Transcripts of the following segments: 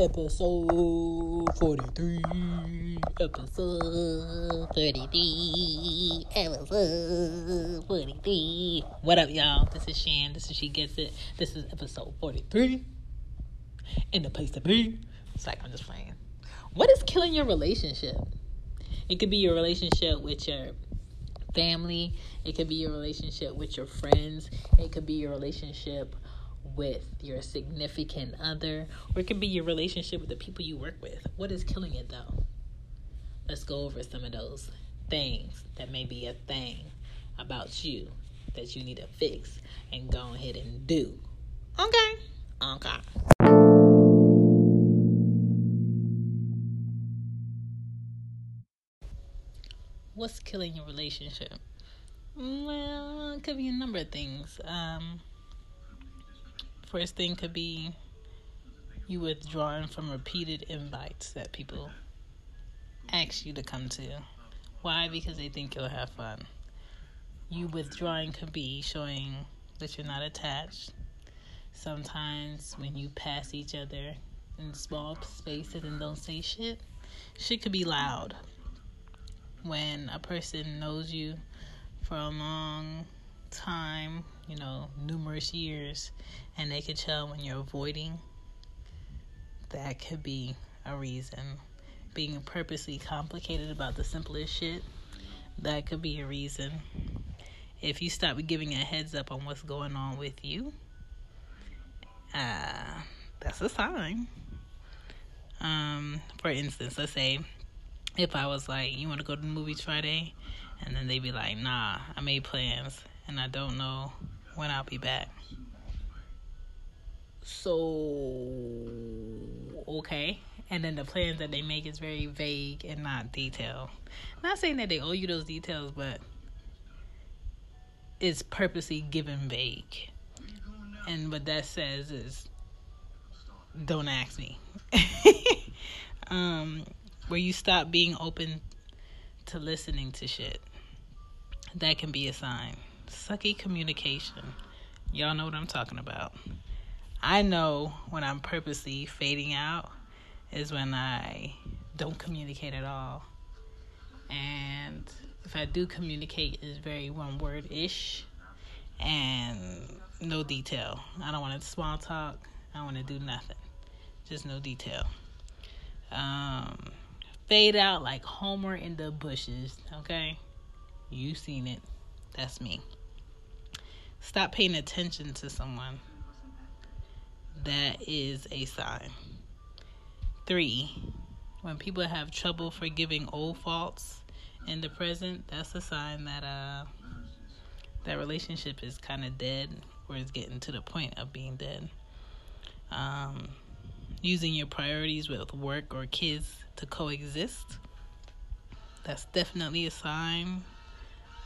Episode 43. Episode 43. Episode 43. What up, y'all? This is Shan. This is She Gets It. This is episode 43. In the place to be. It's like I'm just playing. What is killing your relationship? It could be your relationship with your family, it could be your relationship with your friends, it could be your relationship with your significant other, or it could be your relationship with the people you work with. What is killing it though? Let's go over some of those things that may be a thing about you that you need to fix and go ahead and do. Okay? Okay. What's killing your relationship? Well, it could be a number of things. Um, first thing could be you withdrawing from repeated invites that people ask you to come to. Why? Because they think you'll have fun. You withdrawing could be showing that you're not attached. Sometimes when you pass each other in small spaces and don't say shit, shit could be loud. When a person knows you for a long time, you know, numerous years, and they could tell when you're avoiding, that could be a reason. Being purposely complicated about the simplest shit, that could be a reason. If you stop giving a heads up on what's going on with you, uh, that's a sign. Um, for instance, let's say if I was like, you want to go to the movies Friday? And then they'd be like, nah, I made plans and I don't know when I'll be back. So, okay. And then the plans that they make is very vague and not detailed. Not saying that they owe you those details, but it's purposely given vague. And what that says is, don't ask me. um, where you stop being open to listening to shit. That can be a sign. Sucky communication. Y'all know what I'm talking about. I know when I'm purposely fading out is when I don't communicate at all. And if I do communicate, it's very one word ish and no detail. I don't want to small talk. I want to do nothing. Just no detail. Um, fade out like Homer in the bushes, okay? You seen it. That's me. Stop paying attention to someone. That is a sign. Three, when people have trouble forgiving old faults in the present, that's a sign that uh that relationship is kind of dead or is getting to the point of being dead. Um, using your priorities with work or kids to coexist. That's definitely a sign.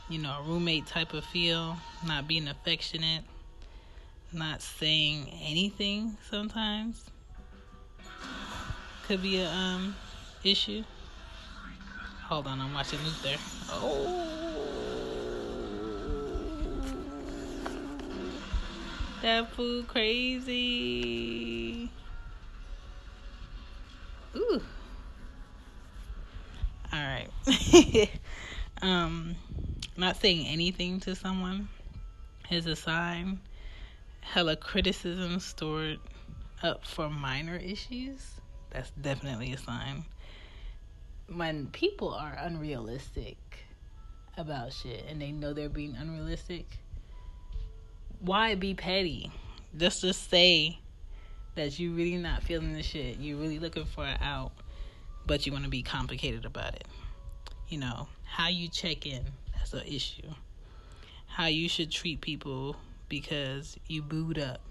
You know, a roommate type of feel, not being affectionate, not saying anything sometimes could be a um issue. Hold on, I'm watching Luther. Oh, that food crazy. Ooh. All right. um, not saying anything to someone is a sign. Hella criticism stored up for minor issues. That's definitely a sign. When people are unrealistic about shit and they know they're being unrealistic, why be petty? Just just say that you really not feeling the shit. You're really looking for an out, but you want to be complicated about it. You know, how you check in, that's an issue. How you should treat people because you booed up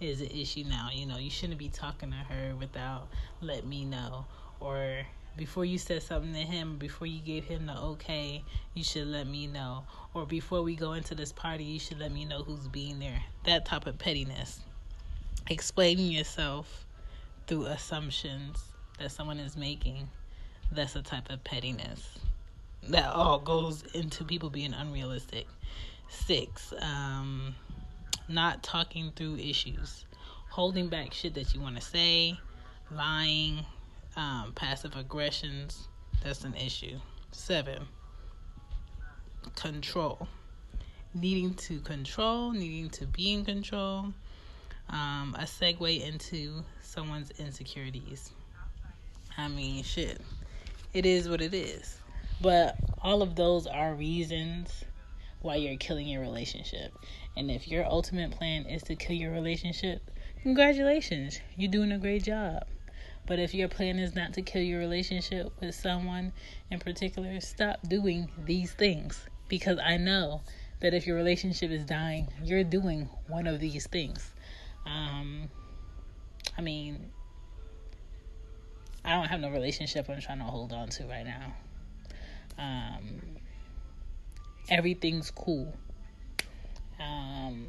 is an issue now. You know, you shouldn't be talking to her without let me know. Or before you said something to him, before you gave him the okay, you should let me know. Or before we go into this party, you should let me know who's being there. That type of pettiness explaining yourself through assumptions that someone is making, that's a type of pettiness. That all goes into people being unrealistic. Six, um, not talking through issues, holding back shit that you want to say, lying, um, passive aggressions, that's an issue. Seven, control. Needing to control, needing to be in control. Um, a segue into someone's insecurities. I mean, shit. It is what it is. But all of those are reasons why you're killing your relationship. And if your ultimate plan is to kill your relationship, congratulations. You're doing a great job. But if your plan is not to kill your relationship with someone in particular, stop doing these things. Because I know that if your relationship is dying, you're doing one of these things. Um, I mean, I don't have no relationship I'm trying to hold on to right now. Um, everything's cool um,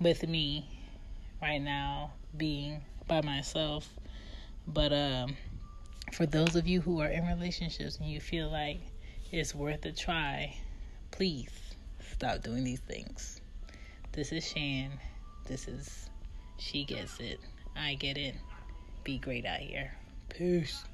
with me right now being by myself. But um, for those of you who are in relationships and you feel like it's worth a try, please stop doing these things. This is Shan. This is She Gets It. I Get It. Be great out here. Peace.